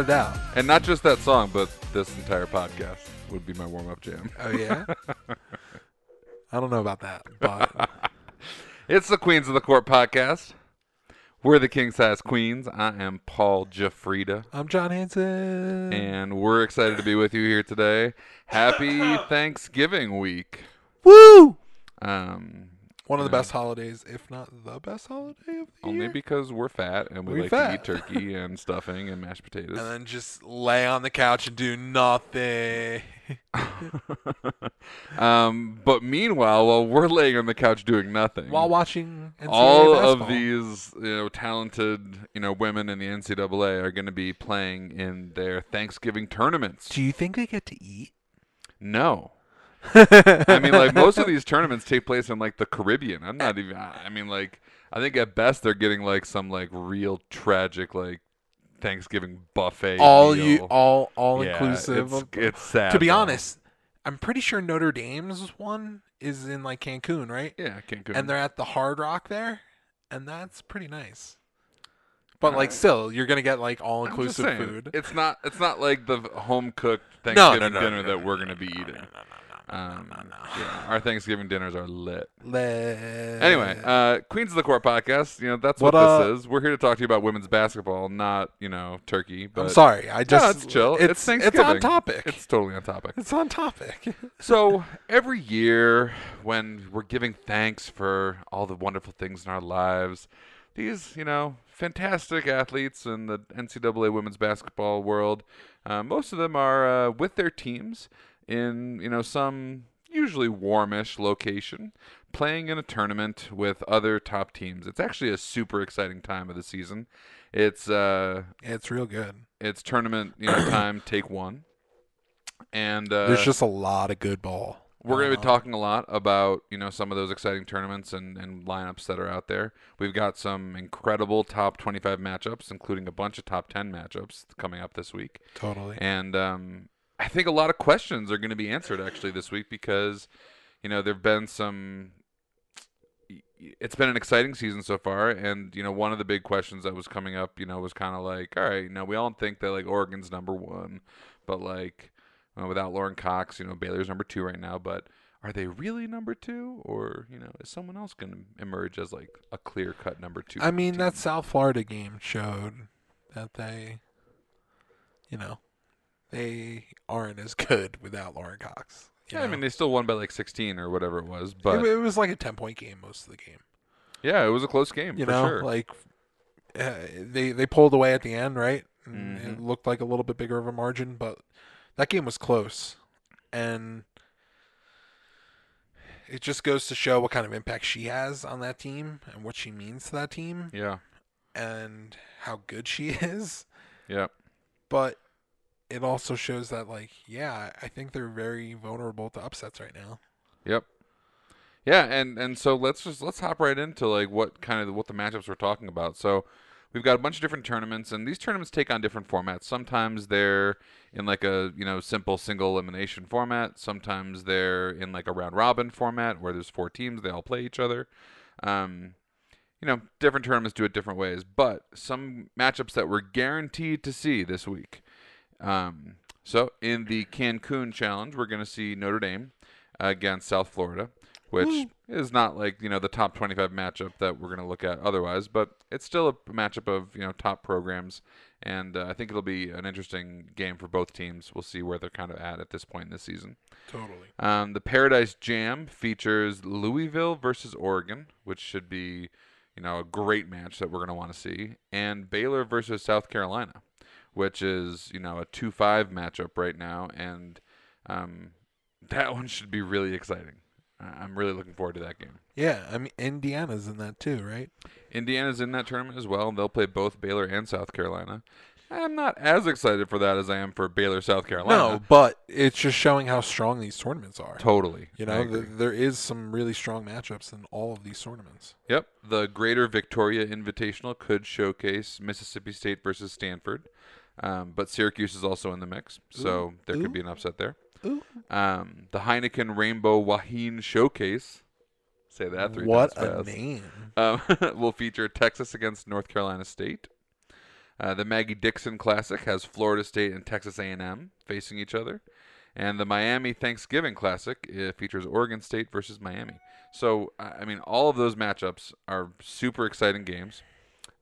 Without a doubt. And not just that song, but this entire podcast would be my warm up jam. Oh, yeah? I don't know about that, but It's the Queens of the Court podcast. We're the king size queens. I am Paul Jafrida, I'm John Hanson. and we're excited to be with you here today. Happy Thanksgiving week. Woo! Um, One of the best holidays, if not the best holiday of the year. only because we're fat and we We like fat. to eat turkey and stuffing and mashed potatoes. and then just lay on the couch and do nothing. um, but meanwhile, while we're laying on the couch doing nothing, While watching NCAA all of basketball. these you know talented you know women in the NCAA are going to be playing in their Thanksgiving tournaments. Do you think they get to eat? No. I mean, like most of these tournaments take place in like the Caribbean. I'm not even. I mean, like I think at best they're getting like some like real tragic like Thanksgiving buffet. all meal. you all all Yeah, inclusive. It's, it's sad. to be though. honest, I'm pretty sure Notre Dame's one is in like Cancun, right? yeah, Cancun. And they're at the Hard Rock there, and that's pretty nice. But like, Alright. still, you're gonna get like all inclusive food. It's not. It's not like the home cooked Thanksgiving no, no, dinner no, that no, we're going to be no, eating. No, no, no, Um, no, no, no. yeah, our Thanksgiving dinners are lit. Le- Anyway, uh, Queens of the Court podcast. You know that's what, What, this is. We're here to talk to you about women's basketball, not you know turkey. But I'm sorry, I just no, it's chill. It's, It's Thanksgiving. on topic. It's totally on topic. It's on topic. So every year, when we're giving thanks for all the wonderful things in our lives, these you know fantastic athletes in the NCAA women's basketball world, uh, most of them are uh, with their teams in you know some usually warmish location, playing in a tournament with other top teams. It's actually a super exciting time of the season. It's uh, it's real good. it's tournament you know time, take one, and uh, There's just a lot of good ball. we're going to be Uh, talking a lot about you know some of those exciting tournaments and, and lineups that are out there. We've got some incredible top 25 matchups, including a bunch of top 10 matchups coming up this week. totally. And um, I think a lot of questions are going to be answered actually this week because you know there've been some. It's been an exciting season so far, and you know one of the big questions that was coming up, you know, was kind of like, all right, you know, we all think that like Oregon's number one, but like without Lauren Cox, you know, Baylor's number two right now, but are they really number two, or you know, is someone else going to emerge as like a clear cut number two? I mean, team? that South Florida game showed that they, you know, they aren't as good without Lauren Cox. yeah. I mean, they still won by like 16 or whatever it was, but it was like a ten point game most of the game. yeah, it was a close game You for know, sure. like uh, they they pulled away at the end, right? And Mhm. It looked like a little bit bigger of a margin, but that game was close, and it just goes to show what kind of impact she has on that team and what she means to that team yeah, and how good she is. yeah. But it also shows that, like, yeah, I think they're very vulnerable to upsets right now. Yep. Yeah, and and so let's just let's hop right into like what kind of what the matchups we're talking about. So we've got a bunch of different tournaments, and these tournaments take on different formats. Sometimes they're in like a you know simple single elimination format. Sometimes they're in like a round robin format where there's four teams, they all play each other. Um, you know, different tournaments do it different ways, but some matchups that we're guaranteed to see this week. Um, so in the Cancun Challenge, we're going to see Notre Dame against South Florida, which Woo. is not like you know the top 25 matchup that we're going to look at otherwise, but it's still a matchup of you know top programs, and uh, I think it'll be an interesting game for both teams. We'll see where they're kind of at at this point in the season. Totally. Um, the Paradise Jam features Louisville versus Oregon, which should be, you know, a great match that we're going to want to see, and Baylor versus South Carolina, which is, you know, a 2-5 matchup right now, and um, that one should be really exciting. I'm really looking forward to that game. Yeah, I mean, Indiana's in that too, right? Indiana's in that tournament as well. They'll play both Baylor and South Carolina. I'm not as excited for that as I am for Baylor, South Carolina. No, but it's just showing how strong these tournaments are. totally. You know, th- there is some really strong matchups in all of these tournaments. Yep, the Greater Victoria Invitational could showcase Mississippi State versus Stanford, um, but Syracuse is also in the mix, so Ooh, there ooh. could be an upset there. Um, the Heineken Rainbow Wahine Showcase. Say that three what times What a name! Um, will feature Texas against North Carolina State. Uh, the Maggie Dixon Classic has Florida State and Texas A&M facing each other, and the Miami Thanksgiving Classic uh, features Oregon State versus Miami. So, I I mean, all of those matchups are super exciting games.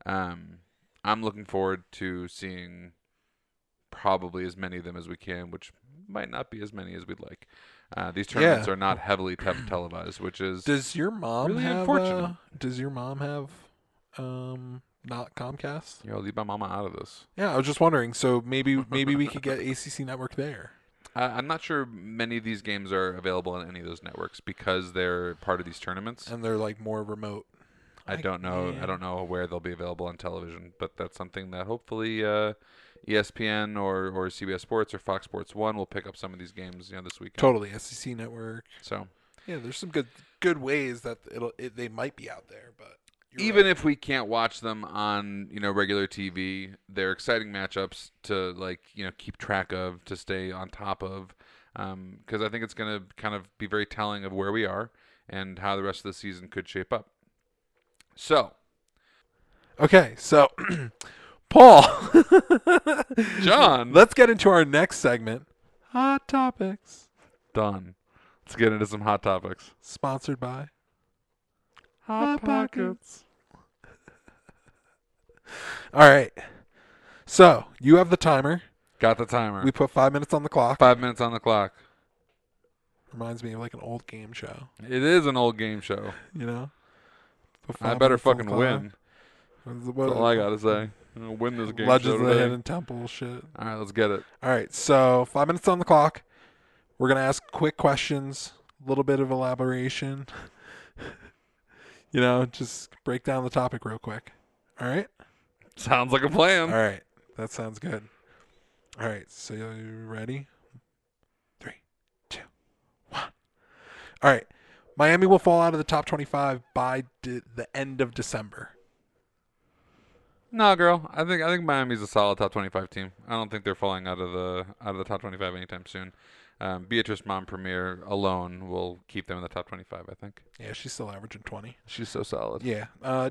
Um, I'm looking forward to seeing probably as many of them as we can, which might not be as many as we'd like. Uh, these tournaments Yeah. are not heavily te- televised, which is Does your mom Really have? unfortunate. uh, does your mom have? Um, not Comcast. you know, leave my mama out of this. Yeah, I was just wondering. So maybe maybe we could get ACC Network there. I, I'm not sure many of these games are available on any of those networks because they're part of these tournaments. and they're like more remote. I don't know. I don't know where they'll be available on television, but that's something that hopefully uh, ESPN or, or CBS Sports or Fox Sports One will pick up some of these games, you know, this weekend. Totally, SEC Network. So Yeah, there's some good good ways that it'll it, they might be out there, but even right. if we can't watch them on you know regular TV, they're exciting matchups to like you know keep track of, to stay on top of, um, because I think it's going to kind of be very telling of where we are and how the rest of the season could shape up. So, okay, so Paul, John, let's get into our next segment, hot topics, done. Let's get into some hot topics. sponsored by Hot Pockets. All right, so you have the timer. Got the timer. We put five minutes on the clock. Five minutes on the clock. Reminds me of like an old game show, It is an old game show. you know. I better fucking clock. Win. What- That's all I gotta say. I'm gonna win this game Legends of the. Hidden Temple shit. All right, let's get it. All right, so five minutes on the clock. We're gonna ask quick questions, a little bit of elaboration. you know, just break down the topic real quick. All right. Sounds like a plan. All right, that sounds good. All right, so you ready? Three, two, one. All right, Miami will fall out of the top twenty-five by de- the end of December. No, girl. I think I think Miami's a solid top twenty-five team. I don't think they're falling out of the out of the top twenty-five anytime soon. Um, Beatrice Mompremier alone will keep them in the top twenty-five. I think Yeah, she's still averaging twenty. she's so solid. Yeah. Uh,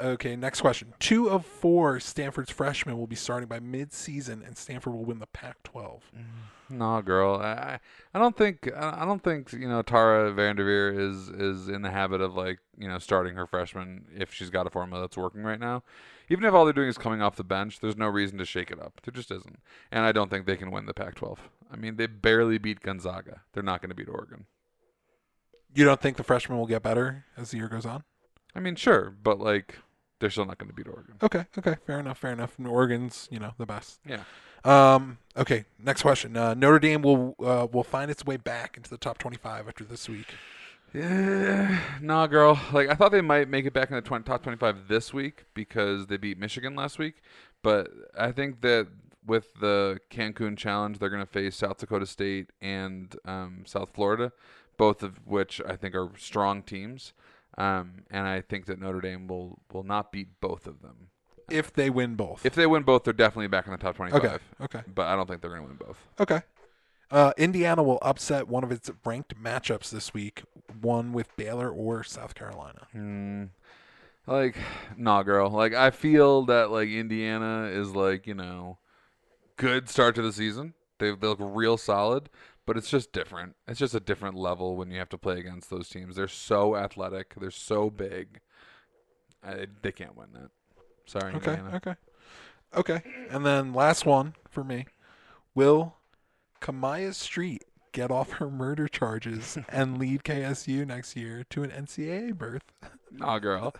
okay, next question. Two of four Stanford's freshmen will be starting by mid-season, and Stanford will win the Pac-12. No, girl. I I don't think I I don't think you know Tara Vanderveer is is in the habit of like you know starting her freshman if she's got a formula that's working right now. Even if all they're doing is coming off the bench, there's no reason to shake it up. There just isn't. And I don't think they can win the Pac-12. I mean, they barely beat Gonzaga. They're not going to beat Oregon. You don't think the freshmen will get better as the year goes on? I mean, sure, but like they're still not going to beat Oregon. Okay, okay, fair enough, fair enough. And Oregon's, you know, the best. Yeah. Um. Okay. Next question. Uh, Notre Dame will uh, will find its way back into the top twenty-five after this week. Yeah, nah, girl. Like I thought they might make it back in the 20, top twenty-five this week because they beat Michigan last week, but I think that with the Cancun Challenge, they're going to face South Dakota State and um, South Florida, both of which I think are strong teams, um, and I think that Notre Dame will will not beat both of them. If they win both. If they win both, they're definitely back in the top twenty-five. okay. Okay. But I don't think they're going to win both. Okay. Uh, Indiana will upset one of its ranked matchups this week, one with Baylor or South Carolina. Hmm. Like, nah, girl. Like, I feel that like Indiana is like you know, good start to the season. They they look real solid, but it's just different. It's just a different level when you have to play against those teams. They're so athletic. They're so big. I, they can't win that. Sorry, Okay. Indiana. Okay. Okay. And then last one for me. Will Kamaya Street get off her murder charges and lead KSU next year to an NCAA berth? Nah, girl.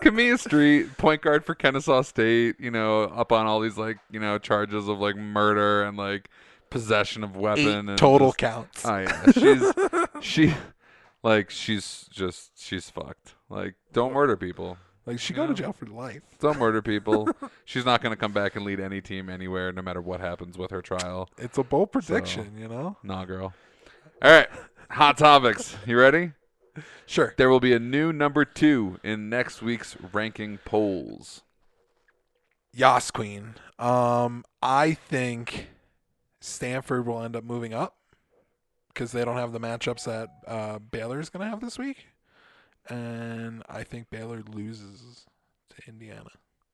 Camilla Street, point guard for Kennesaw State. You know, up on all these like you know charges of like murder and like possession of weapon. And total just- counts. Oh yeah, she's she like she's just she's fucked. Like don't murder people. Like she go to jail for life. Don't murder people. she's not gonna come back and lead any team anywhere, no matter what happens with her trial. It's a bold prediction, you know. Nah, girl. All right, hot topics. You ready? Sure. There will be a new number two in next week's ranking polls. Yas Queen. Um, I think Stanford will end up moving up because they don't have the matchups that uh, is going to have this week. And I think Baylor loses to Indiana.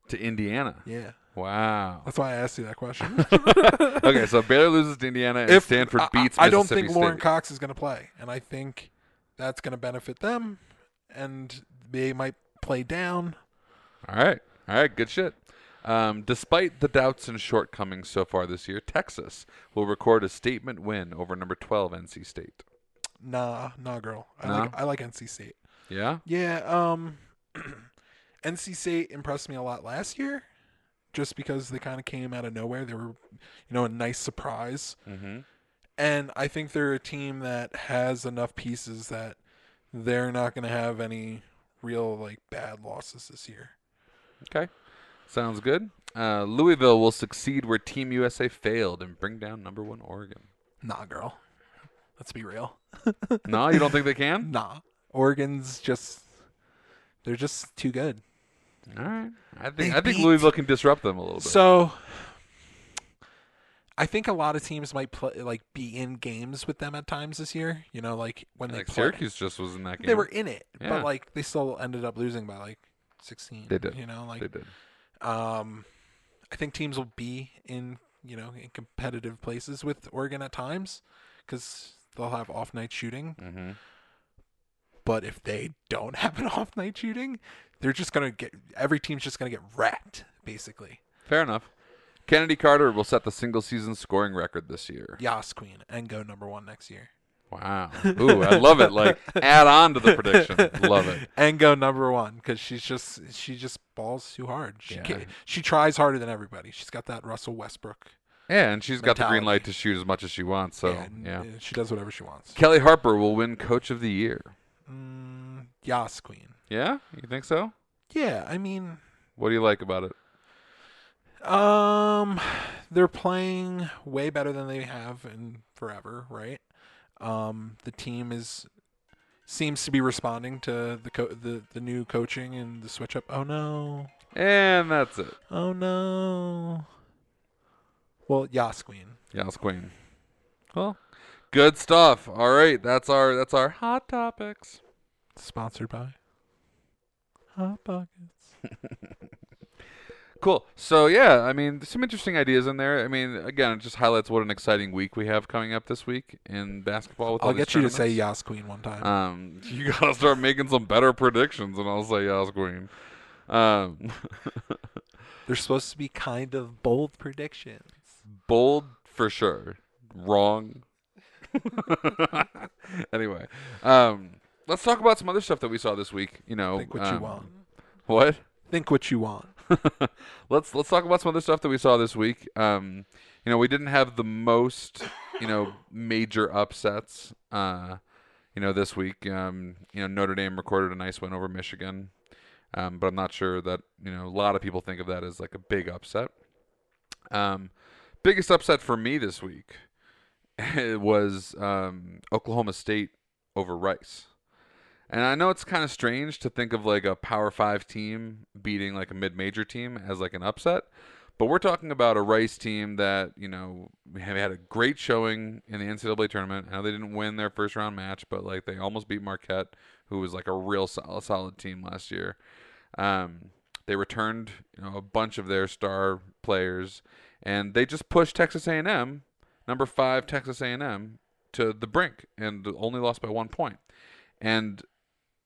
To Indiana. Yeah. Wow. That's why I asked you that question. okay, so Baylor loses to Indiana and if Stanford beats I, I don't think Lauren State. Cox is going to play, and I think that's going to benefit them, and they might play down. All right. All right. Good shit. Um, despite the doubts and shortcomings so far this year, Texas will record a statement win over number 12 NC State. Nah, nah, girl. I No? like I like NC State. Yeah? Yeah, um, NC State impressed me a lot last year, just because they kind of came out of nowhere. They were, you know, a nice surprise, Mm-hmm. and I think they're a team that has enough pieces that they're not going to have any real like bad losses this year. Okay. Sounds good. Uh, Louisville will succeed where Team USA failed and bring down number one Oregon. Nah, girl. Let's be real. nah, you don't think they can? Nah, Oregon's just they're just too good. All right. I think They I think beat- Louisville can disrupt them a little bit. So I think a lot of teams might play like be in games with them at times this year. You know, like when they like play, Syracuse just was in that game. they were in it, Yeah. but like they still ended up losing by like sixteen. They did. You know, like They did. um, I think teams will be in you know in competitive places with Oregon at times because they'll have off night shooting. Mm-hmm. But if they don't have an off night shooting, they're just gonna get every team's just gonna get wrecked basically. Fair enough. Kennedy Carter will set the single season scoring record this year. Yas Queen and go number one next year. Wow. Ooh, I love it. Like add on to the prediction. Love it. and go number one because she's just she just balls too hard. She Yeah. she tries harder than everybody. She's got that Russell Westbrook. Yeah, and she's got the green light to shoot as much as she wants. So and, yeah. uh, she does whatever she wants. Kellie Harper will win Coach of the Year. Mm, Yas Queen. Yeah, you think so? Yeah, I mean, What do you like about it? um, they're playing way better than they have in forever, right? Um, the team is seems to be responding to the co- the the new coaching and the switch up. Oh no! And that's it. Oh no! Well, Yas Queen. Yas Queen. Well, good stuff. All right, that's our that's our hot topics. Sponsored by Hot Pockets. Cool. So yeah, I mean, there's some interesting ideas in there. I mean, again, it just highlights what an exciting week we have coming up this week in basketball. With I'll get you to say. Yas Queen one time. Um, you gotta start making some better predictions, and I'll say Yas Queen. Um, They're supposed to be kind of bold predictions. bold for sure. Wrong. anyway, um, let's talk about some other stuff that we saw this week. You know, Think what you um, want. What? Think what you want. let's let's talk about some other stuff that we saw this week. Um, you know, we didn't have the most, you know, major upsets. Uh, you know, this week. Um, you know, Notre Dame recorded a nice win over Michigan, um, but I'm not sure that you know a lot of people think of that as like a big upset. Um, biggest upset for me this week was um, Oklahoma State over Rice. And I know it's kind of strange to think of like a Power Five team beating like a mid-major team as like an upset, but we're talking about a Rice team that you know have had a great showing in the NCAA tournament. I know they didn't win their first round match, but like they almost beat Marquette, who was like a real solid, solid team last year. Um, they returned you know a bunch of their star players, and they just pushed Texas A&M, number five Texas A&M, to the brink, and only lost by one point. And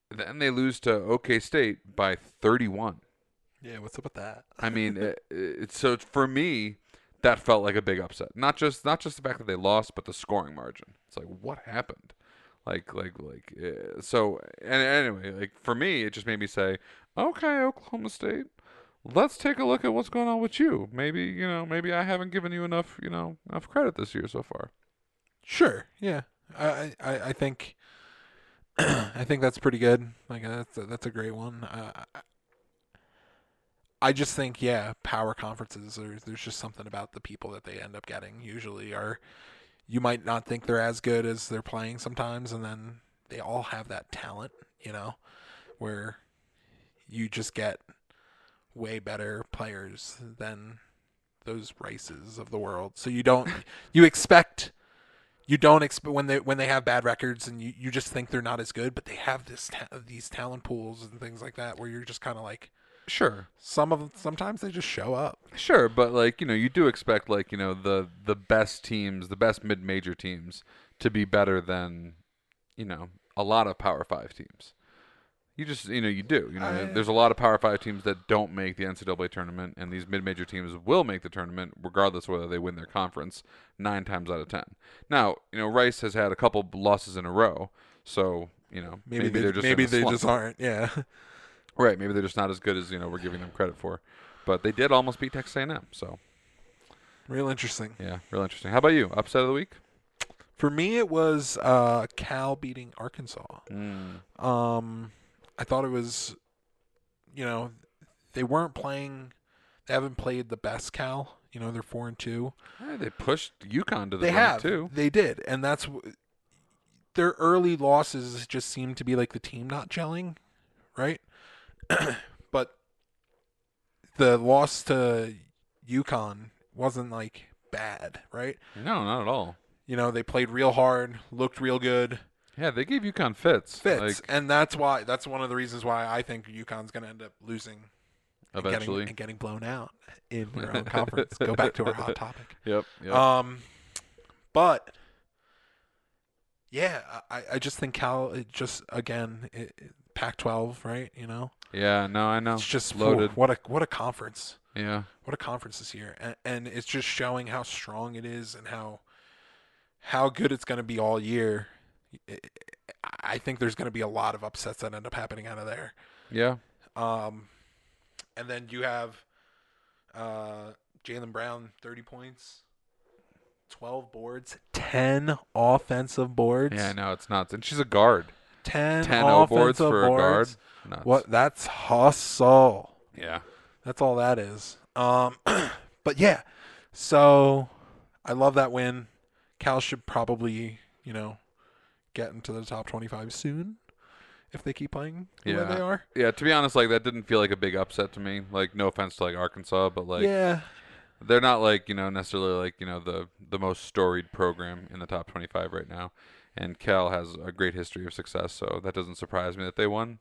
then they lose to OK State by 31. Yeah, what's up with that? I mean, it, it, so for me, that felt like a big upset. Not just not just the fact that they lost, but the scoring margin. It's like what happened? Like like like uh, so. And anyway, like for me, it just made me say, okay, Oklahoma State. Let's take a look at what's going on with you. Maybe you know, maybe I haven't given you enough, you know, enough credit this year so far. Sure. Yeah. I I, I think I think that's pretty good. Like that's a, that's a great one. Uh, I- just think yeah, power conferences. There's there's just something about the people that they end up getting. Usually are you might not think they're as good as they're playing sometimes, and then they all have that talent. You know, where you just get way better players than those races of the world. So you don't you expect you don't expect when they when they have bad records and you, you just think they're not as good, but they have this ta- these talent pools and things like that where you're just kind of like Sure. some of sometimes they just show up. Sure, but like, you know, you do expect like, you know, the the best teams, the best mid-major teams to be better than, you know, a lot of Power 5 teams. You just, you know, you do. You know, I- there's a lot of Power 5 teams that don't make the NCAA tournament and these mid-major teams will make the tournament regardless whether they win their conference 9 times out of 10. Now, you know, Rice has had a couple losses in a row, so, you know, Maybe, maybe, they, they're just maybe they slump. just aren't. Yeah. Right, maybe they're just not as good as, you know, we're giving them credit for. But they did almost beat Texas A&M, so Real interesting. yeah, real interesting. How about you? Upset of the week? For me, it was uh, Cal beating Arkansas. Mm. Um, I thought it was, you know, they weren't playing. They haven't played the best Cal. You know, they're four and two. Yeah, they pushed UConn to the they have. too. They did, and that's their early losses just seem to be like the team not gelling, right? but the loss to UConn wasn't like bad, right? No, not at all. You know, they played real hard, looked real good, Yeah, they gave UConn fits. fits, Like, and that's why that's one of the reasons why I think UConn's going to end up losing and getting- eventually. and getting blown out in their own conference. Go back to our hot topic. Yep. yep. Um, but yeah, I, I just think Cal it just again it, it- Pac-12, right? You know, yeah, no, I know. it's just loaded. What a what a conference! Yeah. What a conference this year, and, and it's just showing how strong it is and how how good it's going to be all year. I- think there's going to be a lot of upsets that end up happening out of there. Yeah. Um, and then you have uh, Jaelyn Brown, 30 points, 12 boards, 10 offensive boards. Yeah, know it's nuts. And she's a guard. 10, 10 O boards offensive for a guard. Nuts. What? That's hustle. Yeah. That's all that is. Um, but yeah, so I love that win. Cal should probably, you know, get into the top 25 soon if they keep playing the way Yeah. they are. Yeah, to be honest, like that didn't feel like a big upset to me. Like no offense to like Arkansas, but like yeah. they're not like, you know, necessarily like, you know, the the most storied program in the top 25 right now. And Cal has a great history of success, so that doesn't surprise me that they won.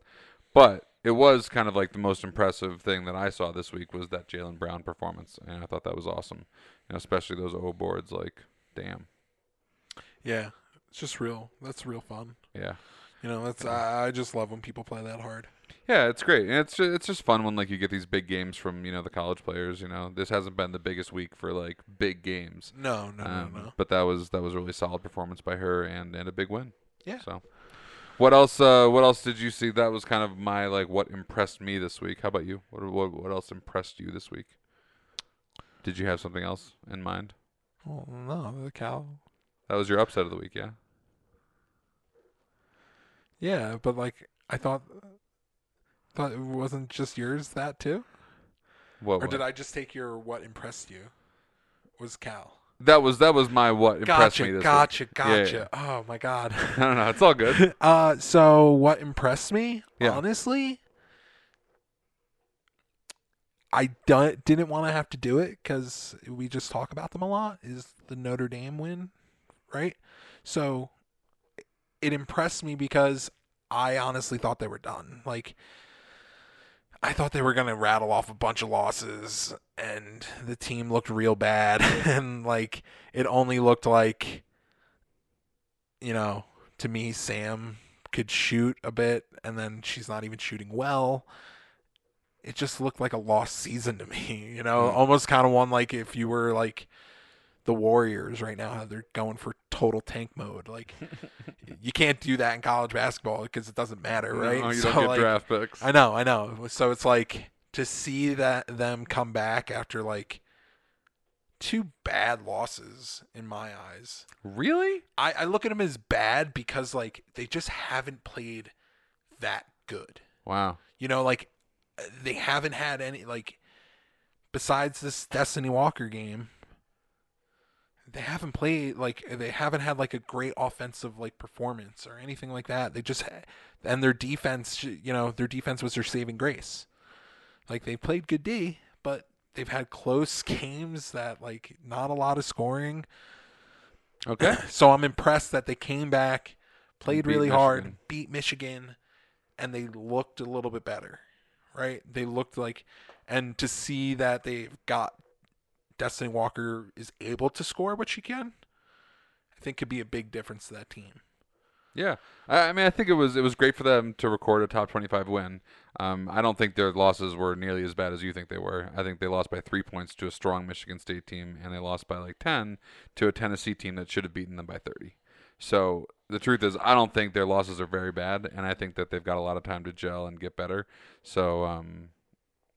But it was kind of like the most impressive thing that I saw this week was that Jaelyn Brown performance, and I thought that was awesome. You know, especially those O boards. Like, damn, Yeah. It's just real. That's real fun. yeah, You know, that's I, I just love when people play that hard. yeah. It's great, and it's just, it's just fun when like you get these big games from you know the college players. You know, this hasn't been the biggest week for like big games. No, no, Um, no, no. But that was that was a really solid performance by her and and a big win. Yeah. So, what else? Uh, what else did you see? That was kind of my like what impressed me this week. How about you? What what what else impressed you this week? Did you have something else in mind? Well, no, the Cal. That was your upset of the week, yeah. Yeah, but like I thought, thought it wasn't just yours that too, What? or what? did I just take your what impressed you? Was Cal? That was that was my what impressed Gotcha, me this gotcha, week. Yeah, gotcha. Oh my god. I don't know. It's all good. uh, so what impressed me? Yeah. Honestly, I don't, didn't want to have to do it because we just talk about them a lot. Is the Notre Dame win, right? So it impressed me because I honestly thought they were done. Like I thought they were gonna rattle off a bunch of losses, and the team looked real bad, and like it only looked like, you know, to me, Sam could shoot a bit, and then she's not even shooting well. It just looked like a lost season to me, you know, Mm. almost kind of one like if you were like the Warriors right now, how they're going for total tank mode. Like you can't do that in college basketball because it doesn't matter, right? No, you So, don't get like, draft picks. I know, I know. So it's like to see that them come back after like two bad losses in my eyes. really? I, I look at them as bad because like they just haven't played that good. Wow. You know, like they haven't had any like besides this Destinee Walker game. They haven't played like they haven't had like a great offensive like performance or anything like that. They just and their defense, you know, their defense was their saving grace. Like they played good D, but they've had close games that like not a lot of scoring. Okay. So I'm impressed that they came back, played really hard, beat Michigan, and they looked a little bit better, right? They looked like, and to see that they've got Destinee Walker is able to score what she can, I think could be a big difference to that team. Yeah, I, I mean, I think it was it was great for them to record a top twenty-five win. Um, I don't think their losses were nearly as bad as you think they were. I think they lost by three points to a strong Michigan State team, and they lost by like ten to a Tennessee team that should have beaten them by thirty. So the truth is, I don't think their losses are very bad, and I think that they've got a lot of time to gel and get better. So, um,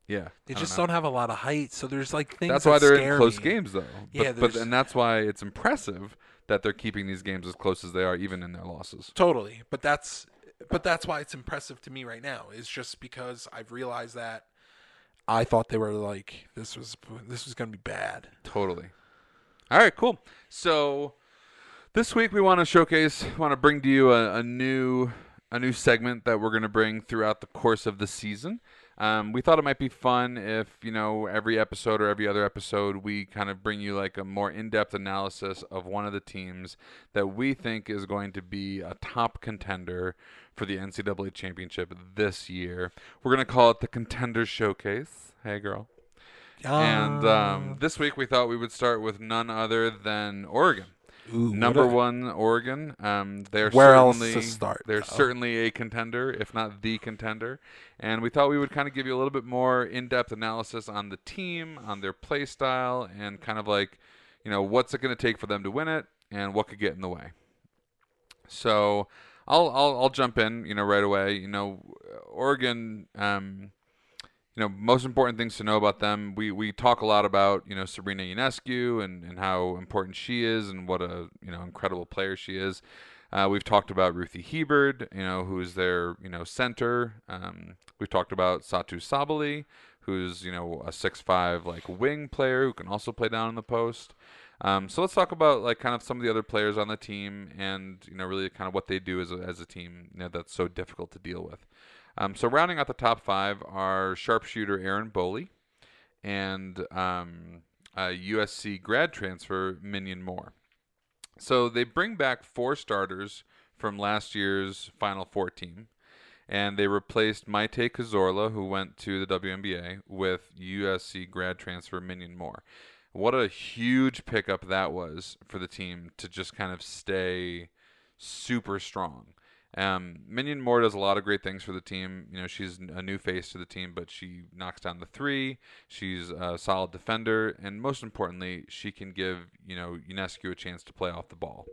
yeah, They just know. don't have a lot of height, so there's like things. That's that why they're in close me. games, though. Yeah, but, but and that's why it's impressive that they're keeping these games as close as they are, even in their losses. Totally, but that's but that's why it's impressive to me right now. Is just because I've realized that I thought they were like this was this was gonna be bad. Totally. All right, cool. So this week we want to showcase, want to bring to you a, a new a new segment that we're going to bring throughout the course of the season. Um, we thought it might be fun if you know every episode or every other episode we kind of bring you like a more in-depth analysis of one of the teams that we think is going to be a top contender for the NCAA championship this year. We're going to call it the Contender Showcase. Hey, girl. And um, this week we thought we would start with none other than Oregon. Ooh, Number a- one, Oregon. Um, they're Where else certainly to start, they're though? certainly a contender, if not the contender. And we thought we would kind of give you a little bit more in-depth analysis on the team, on their play style, and kind of like, you know, what's it going to take for them to win it, and what could get in the way. So, I'll I'll, I'll jump in, you know, right away. You know, Oregon. Um, you know, most important things to know about them. We we talk a lot about you know Sabrina Ionescu and, and how important she is and what a you know incredible player she is. Uh, we've talked about Ruthie Hebard, you know, who's their you know center. Um, we've talked about Satou Sabally, who's you know a six-five like wing player who can also play down in the post. Um, so let's talk about like kind of some of the other players on the team and you know really kind of what they do as a, as a team you know, that's so difficult to deal with. Um, so rounding out the top five are sharpshooter Erin Boley and um, USC grad transfer Minyon Moore. So they bring back four starters from last year's Final Four team, and they replaced Maite Cazorla, who went to the WNBA, with USC grad transfer Minyon Moore. What a huge pickup that was for the team to just kind of stay super strong. Um, Minyon Moore does a lot of great things for the team. You know, she's a new face to the team, but she knocks down the three. She's a solid defender, and most importantly, she can give you know Ionescu a chance to play off the ball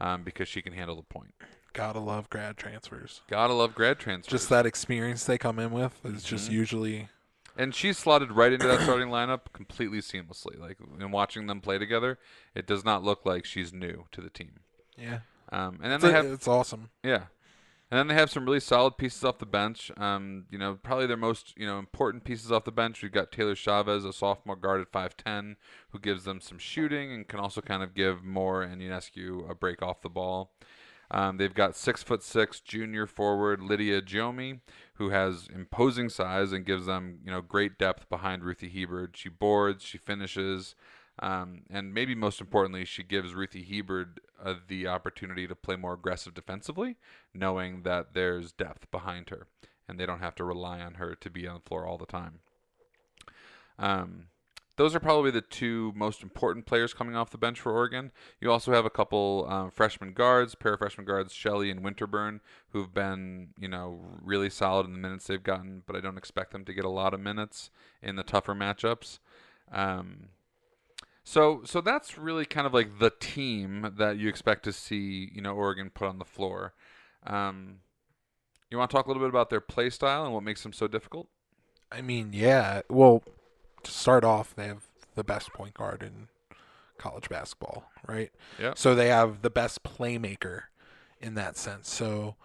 um, because she can handle the point. Gotta love grad transfers. Gotta love grad transfers. Just that experience they come in with is just Mhm. usually and she's slotted right into that starting lineup completely seamlessly. Like in watching them play together, it does not look like she's new to the team. yeah. Um, and then It's, they have it's awesome. Yeah. And then they have some really solid pieces off the bench. Um, you know, probably their most you know important pieces off the bench. We've got Taylor Chavez, a sophomore guard at five ten, who gives them some shooting and can also kind of give Moore and Ionescu a break off the ball. Um, they've got six foot six junior forward Lydia Giomi, who has imposing size and gives them you know great depth behind Ruthie Hebard. She boards, she finishes, um, and maybe most importantly, she gives Ruthie Hebard uh, the opportunity to play more aggressive defensively, knowing that there's depth behind her, and they don't have to rely on her to be on the floor all the time. Um, those are probably the two most important players coming off the bench for Oregon. You also have a couple um, freshman guards, pair of freshman guards, Shelley and Winterburn, who've been, you know, really solid in the minutes they've gotten, but I don't expect them to get a lot of minutes in the tougher matchups. Um, so, so that's really kind of like the team that you expect to see, you know, Oregon put on the floor. Um, you want to talk a little bit about their play style and what makes them so difficult? I mean, yeah. Well, to start off, they have the best point guard in college basketball, right? Yeah. So they have the best playmaker in that sense. So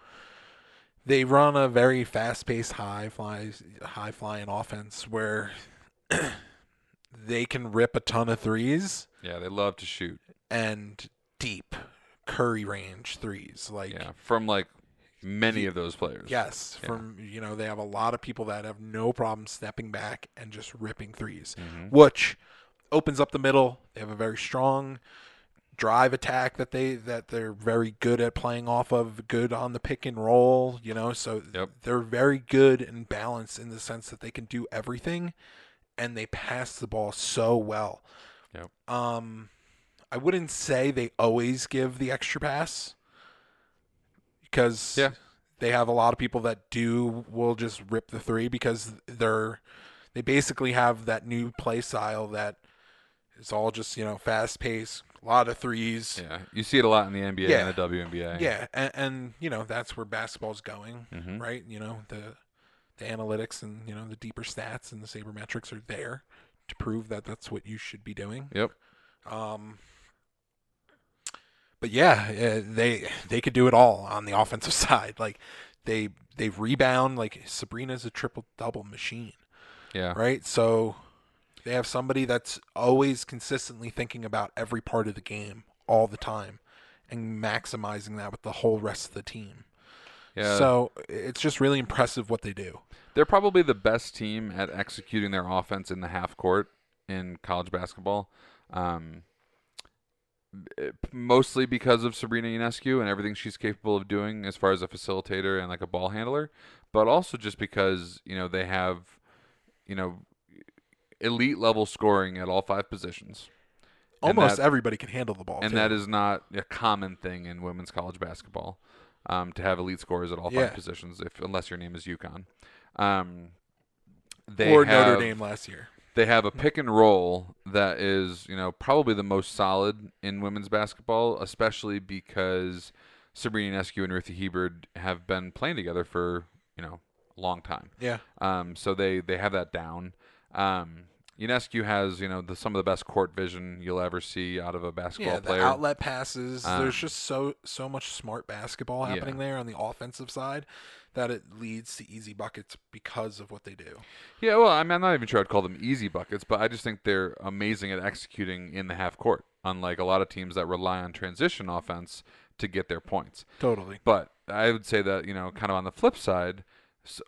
they run a very fast-paced, high fly, high flying offense where they can rip a ton of threes Yeah, they love to shoot. and deep Curry range threes. Like Yeah, from like many of those players. Yes, Yeah. from you know they have a lot of people that have no problem stepping back and just ripping 3s Mhm. which opens up the middle. They have a very strong drive attack that they that they're very good at playing off of, good on the pick and roll, you know, so Yep. they're very good and balanced in the sense that they can do everything and they pass the ball so well. Yep. Um I wouldn't say they always give the extra pass because Yeah. they have a lot of people that do will just rip the three because they're they basically have that new play style that is all just you know fast pace, a lot of threes. Yeah, you see it a lot in the NBA Yeah. and the WNBA. Yeah, and, and you know that's where basketball's going, Mhm. right? You know the the analytics and you know the deeper stats and the sabermetrics are there to prove that that's what you should be doing. Yep. Um, but yeah, uh, they they could do it all on the offensive side. Like they they rebound. Like Sabrina's a triple double machine, Yeah. right? So they have somebody that's always consistently thinking about every part of the game all the time and maximizing that with the whole rest of the team. Yeah. So it's just really impressive what they do. They're probably the best team at executing their offense in the half court in college basketball. Um, mostly because of Sabrina Ionescu and everything she's capable of doing as far as a facilitator and like a ball handler, but also just because you know they have, you know, elite level scoring at all five positions. Almost that- everybody can handle the ball. and too. that is not a common thing in women's college basketball um, to have elite scorers at all Yeah. five positions, if unless your name is UConn. Um, they or have, Notre Dame last year. They have a pick and roll that is, you know, probably the most solid in women's basketball, especially because Sabrina Ionescu and Ruthie Hebard have been playing together for, you know, a long time. Yeah. Um, so they they have that down. Um, Ionescu has you know the, some of the best court vision you'll ever see out of a basketball Yeah, the player. outlet passes. Um, there's just so so much smart basketball Yeah. happening there on the offensive side that it leads to easy buckets because of what they do. Yeah, well, I mean, I'm not even sure I'd call them easy buckets, but I just think they're amazing at executing in the half court, unlike a lot of teams that rely on transition offense to get their points. Totally. But I would say that, you know, kind of on the flip side,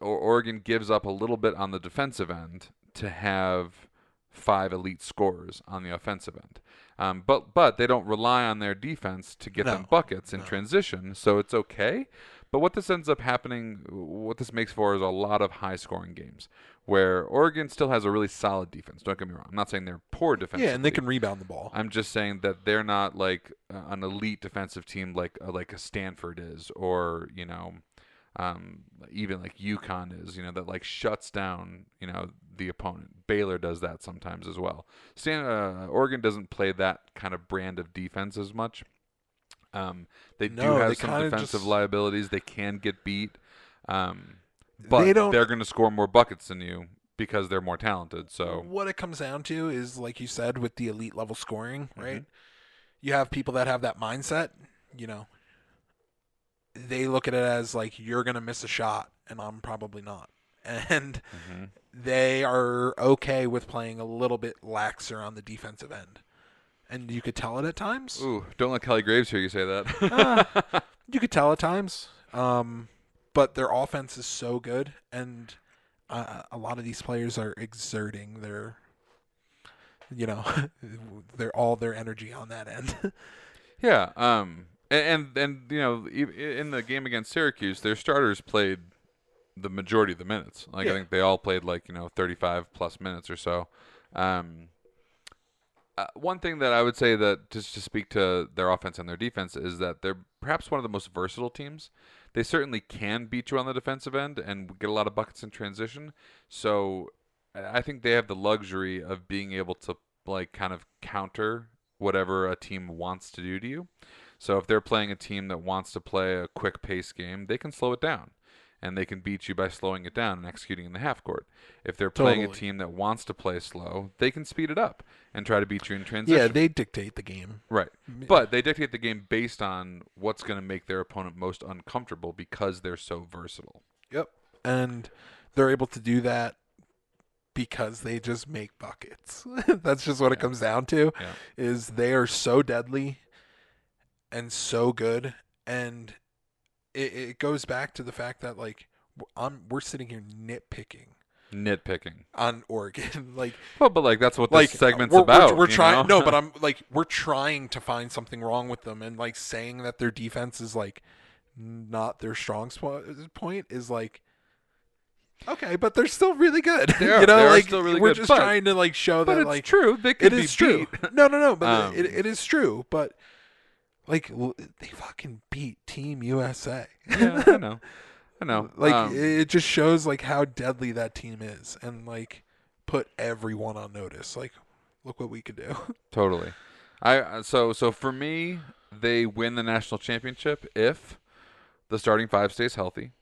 Oregon gives up a little bit on the defensive end to have five elite scorers on the offensive end. Um, but but they don't rely on their defense to get them buckets in no. transition, so it's okay. But what this ends up happening, what this makes for is a lot of high scoring games where Oregon still has a really solid defense. Don't get me wrong. I'm not saying they're poor defense. Yeah, and they can rebound the ball. I'm just saying that they're not like an elite defensive team like uh, like a Stanford is, or you know, um, even like UConn is. You know that like shuts down you know the opponent. Baylor does that sometimes as well. Stan, uh, Oregon doesn't play that kind of brand of defense as much. Um, they do have they some defensive just- liabilities. They can get beat, um, but They don't- they're going to score more buckets than you because they're more talented. So what it comes down to is like you said with the elite level scoring, Mm-hmm. right? You have people that have that mindset, you know. They look at it as like you're going to miss a shot and I'm probably not. And mhm. they are okay with playing a little bit laxer on the defensive end. And you could tell it at times. ooh, don't let Kelly Graves hear you say that. Ah, you could tell at times. Um, but their offense is so good, and uh, a lot of these players are exerting their, you know, their all their energy on that end. Yeah, um, and, and and you know, in the game against Syracuse, their starters played the majority of the minutes. Like Yeah. I think they all played like you know 35 plus minutes or so. Um, uh, one thing that I would say that just to speak to their offense and their defense is that they're perhaps one of the most versatile teams. They certainly can beat you on the defensive end and get a lot of buckets in transition. So I think they have the luxury of being able to like kind of counter whatever a team wants to do to you. So if they're playing a team that wants to play a quick pace game, they can slow it down. And they can beat you by slowing it down and executing in the half court. If they're playing a team that wants to play slow, they can speed it up and try to beat you in transition. yeah, they dictate the game. Right. Mm, but they dictate the game based on what's going to make their opponent most uncomfortable because they're so versatile. Yep. And they're able to do that because they just make buckets. That's just what it comes down to. Yeah. Is they are so deadly and so good and it, it goes back to the fact that like I'm we're sitting here nitpicking nitpicking. on Oregon. like Well, but like that's what this like segment's we're, about. We're, we're trying no, but I'm like we're trying to find something wrong with them, and like saying that their defense is like not their strong spot, point is like okay, but they're still really good. They are. you know, like still really we're good, just but- trying to like show but that it's like true. They it is true. No, no, no, but Um, it, it is true. But like they fucking beat Team USA. yeah, I know. I know. like Um, it just shows like how deadly that team is, and like put everyone on notice. Like, look what we could do. Totally. I uh, so so for me, they win the national championship if the starting five stays healthy,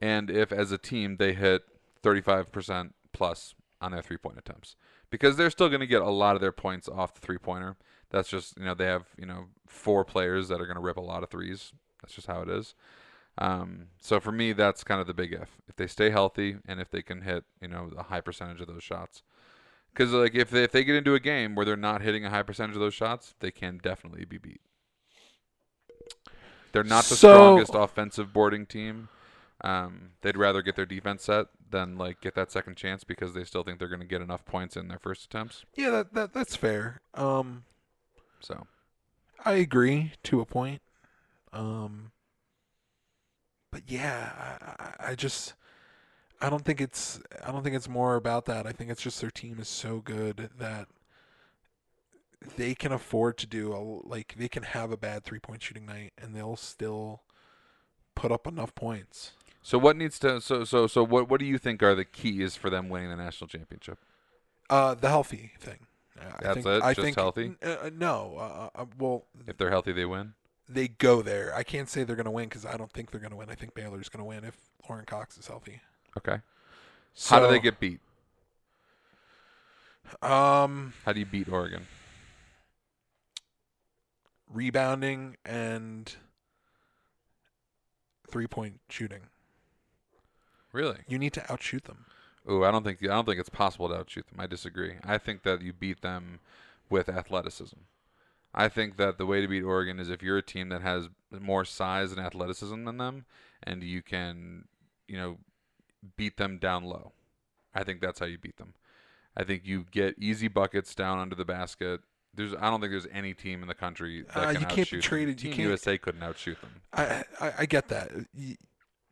and if as a team they hit 35% plus on their three point attempts, because they're still going to get a lot of their points off the three pointer. That's just you know they have you know four players that are going to rip a lot of threes. That's just how it is. Um, so for me, that's kind of the big if. If they stay healthy and if they can hit you know a high percentage of those shots. Because like if they, if they get into a game where they're not hitting a high percentage of those shots, they can definitely be beat. They're not the So- strongest offensive boarding team. Um, they'd rather get their defense set than like get that second chance because they still think they're going to get enough points in their first attempts. yeah, that, that that's fair. Um, So I agree to a point. Um, but yeah, I, I- just I don't think it's I don't think it's more about that. I think it's just their team is so good that they can afford to do a, like they can have a bad three point shooting night and they'll still put up enough points. so what needs to so so so what what do you think are the keys for them winning the national championship? Uh, the healthy thing. I That's think, it? I Just think, healthy? Uh, uh, no. Uh, uh, well, If they're healthy, they win. they go there. I can't say they're going to win because I don't think they're going to win. I think Baylor's going to win if Lauren Cox is healthy. Okay. So, How do they get beat? um How do you beat Oregon? rebounding and three point shooting? Really? You need to outshoot them. Ooh, I don't think I don't think it's possible to outshoot them. I disagree. I think that you beat them with athleticism. I think that the way to beat Oregon is if you're a team that has more size and athleticism than them, and you can, you know, beat them down low. I think that's how you beat them. I think you get easy buckets down under the basket. There's, I don't think there's any team in the country that Uh, can you can't be outshoot them. traded- you Team can't- USA couldn't outshoot them. I I, I get that. You,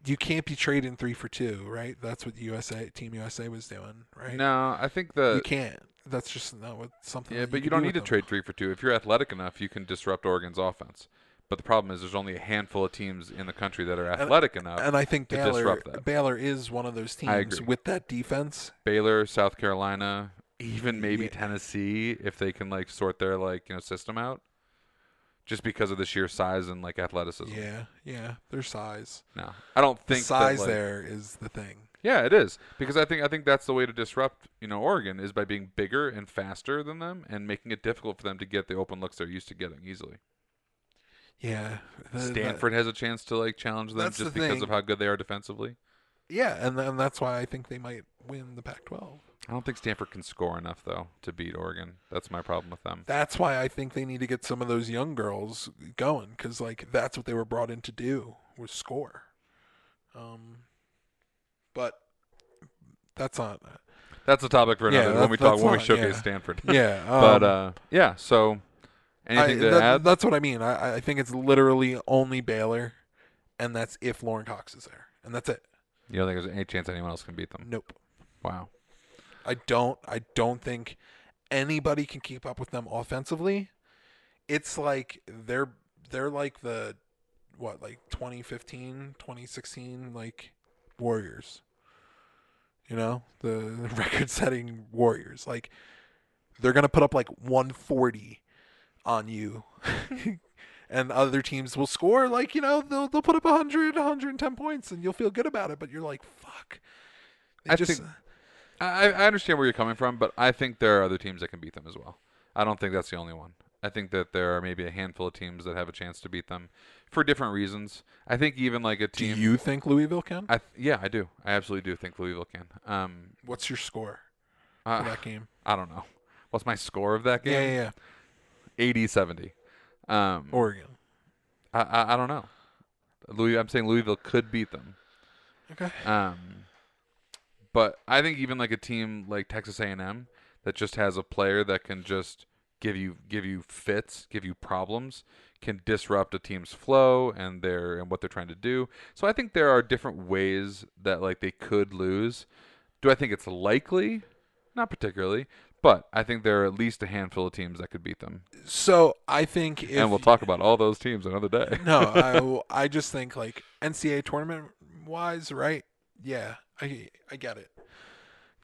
you can't be trading three for two, right? That's what USA Team USA was doing, right? No, I think the you can't. That's just not what something. Yeah, but you don't do need to them. trade three for two. If you're athletic enough, you can disrupt Oregon's offense. But the problem is, there's only a handful of teams in the country that are athletic enough. And I think to Baylor disrupt that. Baylor is one of those teams with that defense. Baylor, South Carolina, even maybe Yeah. Tennessee, if they can like sort their like you know system out, just because of the sheer size and like athleticism. Yeah, yeah, their size. No, I don't The think size that, like- there is the thing. Yeah, it is because I think I think that's the way to disrupt you know Oregon is by being bigger and faster than them and making it difficult for them to get the open looks they're used to getting easily. Yeah, the- the- Stanford has a chance to like challenge them just the because of how good they are defensively. Yeah, and and that's why I think they might win the Pac-12. I don't think Stanford can score enough though to beat Oregon. That's my problem with them. That's why I think they need to get some of those young girls going because like that's what they were brought in to do was score. Um, but that's not. That's a topic for another that- when we talk when we not- showcase yeah. Stanford. Yeah, but um, uh, yeah. So anything I- to that- add? That's what I mean. I, I think it's literally only Baylor, and that's if Lauren Cox is there, and that's it. You don't think there's any chance anyone else can beat them? Nope. Wow. I don't. I don't think anybody can keep up with them offensively. It's like they're they're like the what like 2015, 2016 like Warriors. You know, the record-setting Warriors. Like they're going to put up like 140 on you. and other teams will score like, you know, they'll they'll put up 100, 110 points and you'll feel good about it, but you're like, fuck. I just think- I, I understand where you're coming from, but I think there are other teams that can beat them as well. I don't think that's the only one. I think that there are maybe a handful of teams that have a chance to beat them for different reasons. I think even like a team. Do you think Louisville can? I th- yeah, I do. I absolutely do think Louisville can. Um, What's your score for uh, that game? I don't know. What's my score of that game? Yeah, yeah, yeah. 80 70. Um, Oregon. I, I I don't know. Louis, I'm saying Louisville could beat them. Okay. Um, but I think even like a team like Texas A&M that just has a player that can just give you give you fits, give you problems, can disrupt a team's flow and their and what they're trying to do. So I think there are different ways that like they could lose. Do I think it's likely? Not particularly, but I think there are at least a handful of teams that could beat them. So I think if and we'll talk about all those teams another day. no, I, I just think like NCAA tournament wise, right? Yeah, I I get it.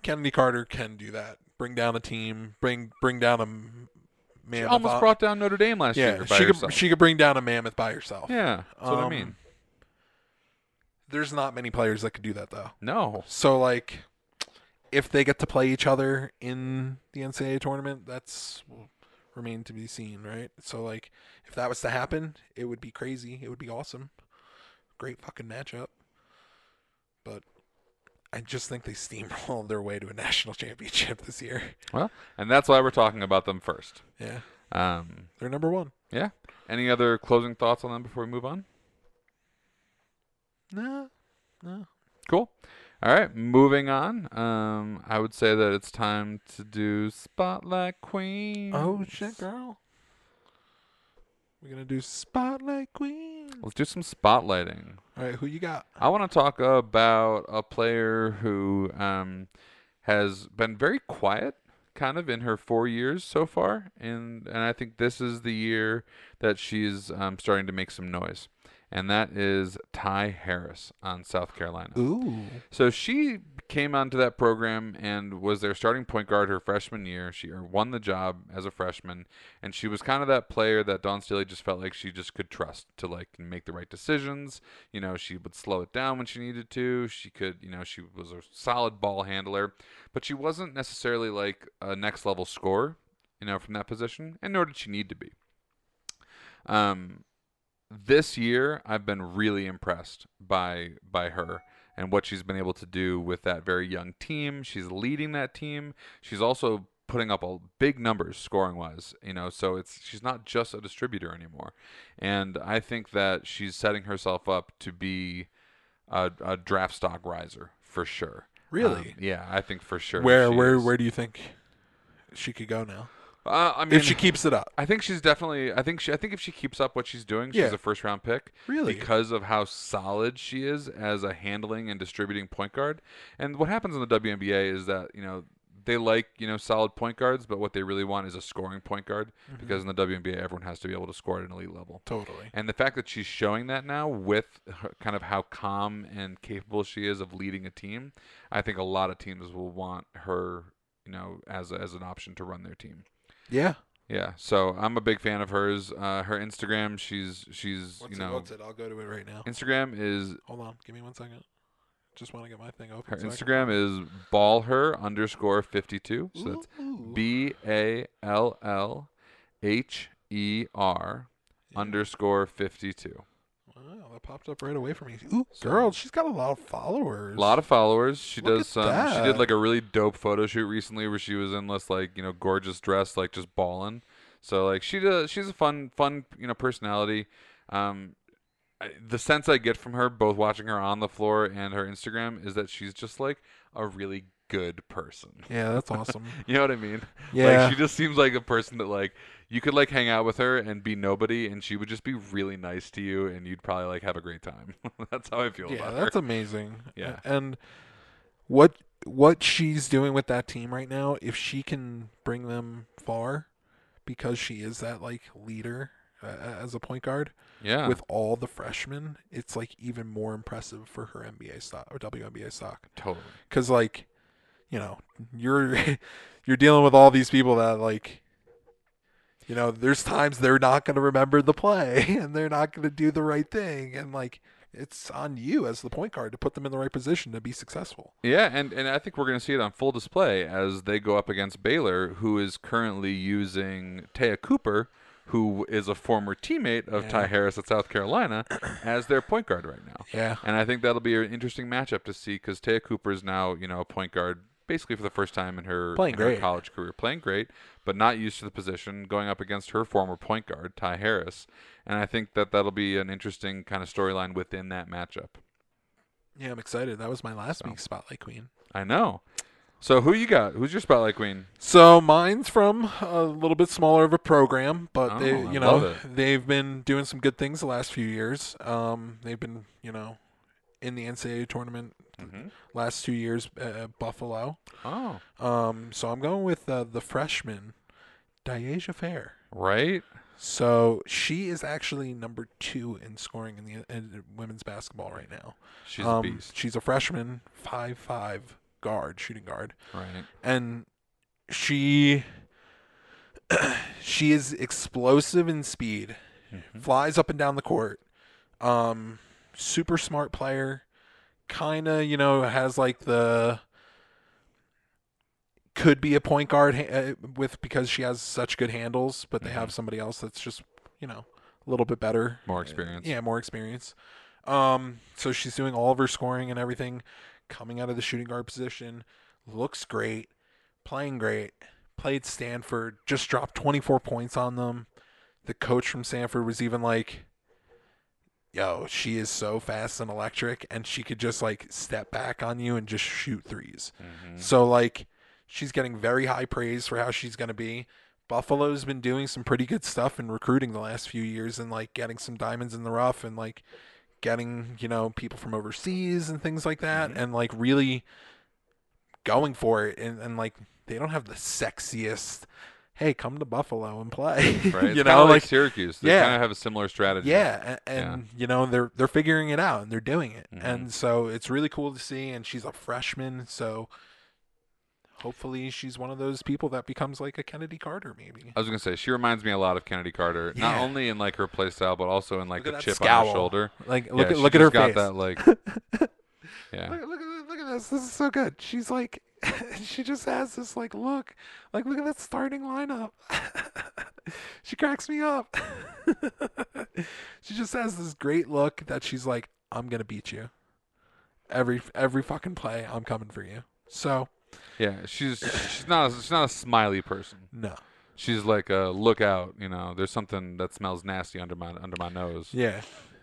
Kennedy Carter can do that. Bring down a team. Bring bring down a m- She almost brought down Notre Dame last yeah, year she herself. could she could bring down a mammoth by herself. yeah, that's what I Um, mean. There's not many players that could do that though. No, So like, if they get to play each other in the NCAA tournament, that's will remain to be seen, right? So like, if that was to happen, it would be crazy. It would be awesome. Great fucking matchup. But I just think they steamrolled their way to a national championship this year. Well, and that's why we're talking about them first. Yeah, Um, they're number one. yeah. Any other closing thoughts on them before we move on? No, no. Cool. All right, moving on. Um, I would say that it's time to do Spotlight Queen. Oh shit, girl. We're gonna do spotlight queen. Let's do some spotlighting. All right, who you got? I want to talk about a player who um, has been very quiet, kind of in her four years so far, and and I think this is the year that she's um, starting to make some noise, and that is Ty Harris on South Carolina. Ooh. So she came onto that program and was their starting point guard her freshman year. She won the job as a freshman, and she was kind of that player that Dawn Staley just felt like she just could trust to like make the right decisions. You know, she would slow it down when she needed to. She could, you know, she was a solid ball handler, but she wasn't necessarily like a next level scorer. You know, from that position, and nor did she need to be. Um, this year I've been really impressed by by her and what she's been able to do with that very young team. She's leading that team. She's also putting up a big numbers scoring wise, you know, so it's she's not just a distributor anymore. And I think that she's setting herself up to be a, a draft stock riser for sure. Really? Um, yeah, I think for sure. where where is. where do you think she could go now Uh, I mean, if she keeps it up? I think she's definitely. I think she. I think if she keeps up what she's doing, she's Yeah. a first round pick. Really? Because of how solid she is as a handling and distributing point guard. And what happens in the WNBA is that you know they like you know solid point guards, but what they really want is a scoring point guard Mm-hmm. because in the WNBA everyone has to be able to score at an elite level. Totally. And the fact that she's showing that now with her, kind of how calm and capable she is of leading a team, I think a lot of teams will want her, you know, as a, as an option to run their team. Yeah. Yeah, so I'm a big fan of hers. Uh, her Instagram, she's she's What's you it? know, What's it? I'll go to it right now. Instagram is Hold on. Give me one second. Just want to get my thing open. her so I can- Instagram is ballher underscore fifty two. So that's B A L L H E R Yeah. underscore fifty two. Wow, that popped up right away for me. Ooh, So- girl, she's got a lot of followers. A lot of followers. She Look does some. She did like a really dope photo shoot recently where she was in this like you know gorgeous dress, like just balling. So like she does. She's a fun, fun you know personality. Um, I, the sense I get from her, both watching her on the floor and her Instagram, is that she's just like a really good person. Yeah, that's awesome. You know what I mean? Yeah. Like she just seems like a person that like you could like hang out with her and be nobody, and she would just be really nice to you, and you'd probably like have a great time. that's how I feel about it. yeah, that's amazing. Yeah. And what what she's doing with that team right now, if she can bring them far because she is that like leader uh, as a point guard yeah. with all the freshmen, it's like even more impressive for her NBA stock or WNBA stock. totally. Cuz like, you know, you're you're dealing with all these people that like you know, there's times they're not going to remember the play and they're not going to do the right thing and like it's on you as the point guard to put them in the right position to be successful. Yeah, and, and I think we're going to see it on full display as they go up against Baylor, who is currently using Te'a Cooper, who is a former teammate of Yeah. Ty Harris at South Carolina, as their point guard right now. Yeah. And I think that'll be an interesting matchup to see because Te'a Cooper is now, you know, a point guard basically for the first time in her, Playing in her great. college career, playing great, but not used to the position, going up against her former point guard, Ty Harris. And I think that that'll be an interesting kind of storyline within that matchup. Yeah, I'm excited. That was my last So. week's spotlight queen. I know. So who you got? Who's your spotlight queen? So mine's from a little bit smaller of a program, but they, Oh, I you love know, they've been doing some good things the last few years. Um, they've been, you know, in the NCAA tournament Mm-hmm. last two years at Buffalo. Oh, Um, so I'm going with uh, the freshman, Dyaisha Fair. right. So she is actually number two in scoring in the in women's basketball right now. She's um, a beast. She's a freshman, five five guard, shooting guard, Right. and she she is explosive in speed, Mhm. flies up and down the court. Um, super smart player, kind of you know has like the could be a point guard ha- uh, with because she has such good handles, but they have Mhm. somebody else that's just you know a little bit better, More experience. Yeah, more experience. Um, so she's doing all of her scoring and everything, coming out of the shooting guard position. Looks great, playing great. Played Stanford, just dropped 24 points on them. The coach from Stanford was even like, "Yo, she is so fast and electric, and she could just like step back on you and just shoot threes." Mhm. So like she's getting very high praise for how she's going to be. Buffalo's been doing some pretty good stuff in recruiting the last few years and like getting some diamonds in the rough and like getting, you know, people from overseas and things like that Mhm. and like really going for it and, and like they don't have the sexiest hey, come to Buffalo and play. Right. You know, like, like Syracuse. They yeah. kind of have a similar strategy. yeah, a- and, you know they're they're figuring it out and they're doing it, Mhm. and so it's really cool to see. And she's a freshman, so hopefully she's one of those people that becomes like a Kennedy Carter, maybe. I was gonna say she reminds me a lot of Kennedy Carter, not only in like her play style, but also in like Look the chip on her shoulder. Like Yeah, look at look at her got face. that like. yeah. Look, look at look at this. This is so good. She's like, she just has this like look, like look at that starting lineup. she cracks me up. she just has this great look that she's like, I'm gonna beat you. Every every fucking play, I'm coming for you. So Yeah, she's she's not a, she's not a smiley person. no, She's like a look out. You know, there's something that smells nasty under my under my nose, yeah,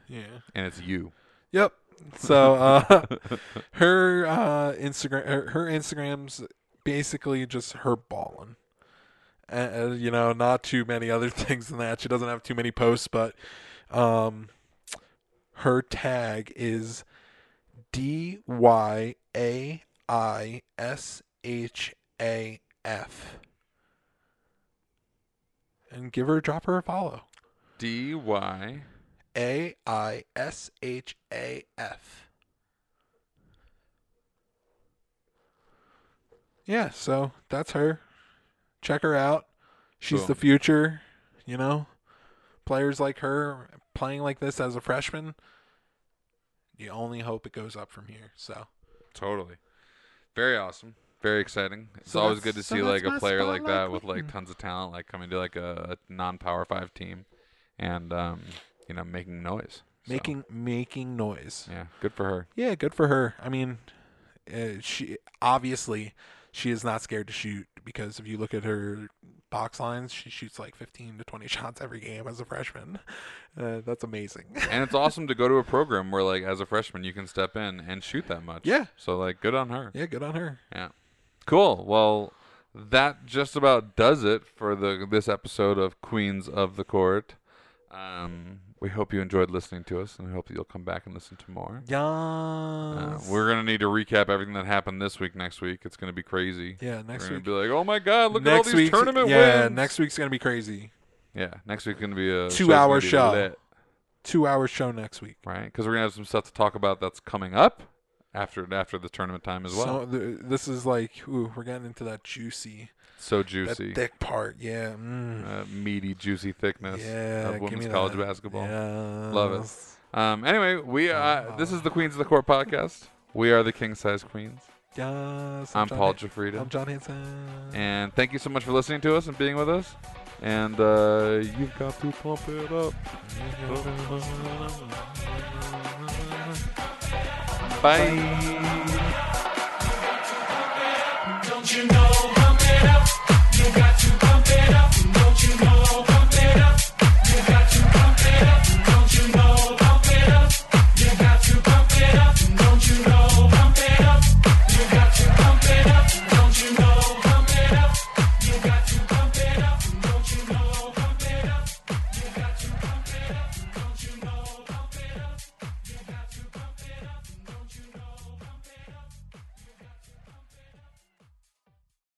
yeah, and it's you. yep. So uh, her uh, Instagram, her, her Instagram's basically just her balling. Uh, you know, not too many other things than that. She doesn't have too many posts, but um, her tag is D Y A I S H A F. And give her, drop her a follow. D Y. A I S H A F. Yeah, so that's her. Check her out. She's Cool. the future, you know. Players like her playing like this as a freshman, you only hope it goes up from here. So, Totally. Very awesome. Very exciting. It's So always good to so see like a player like that with like tons of talent, like coming to like a, a non-power five team, and um, you know, making noise. So, making making noise. yeah, good for her. Yeah, good for her. I mean, uh, she obviously she is not scared to shoot because if you look at her box lines, she shoots like 15 to 20 shots every game as a freshman. Uh, that's amazing. and it's awesome to go to a program where like as a freshman you can step in and shoot that much. Yeah. So like good on her. yeah, good on her. Yeah. Cool. Well, that just about does it for the this episode of Queens of the Court. Um, we hope you enjoyed listening to us, and we hope that you'll come back and listen to more. Yes. Uh, we're gonna need to recap everything that happened this week. Next week, it's gonna be crazy. yeah, next we're week. be like, oh my god, look at all these tournament yeah, wins. next week's gonna be crazy. yeah, next week's gonna be a Two show's gonna hour be show. Two hour show next week. right? Because we're gonna have some stuff to talk about that's coming up after after the tournament time as well. So th- this is like, ooh, we're getting into that juicy, so juicy, that thick part. Yeah. Mm. uh, meaty, juicy thickness yeah. of women's college that. basketball. Yes. Love it. Um, anyway, we uh, this is the Queens of the Court podcast. We are the King Size Queens. Yes. I'm John Paul Jafrida. I'm John Hanson. And thank you so much for listening to us and being with us. And uh, you've got to pump it up. Bye.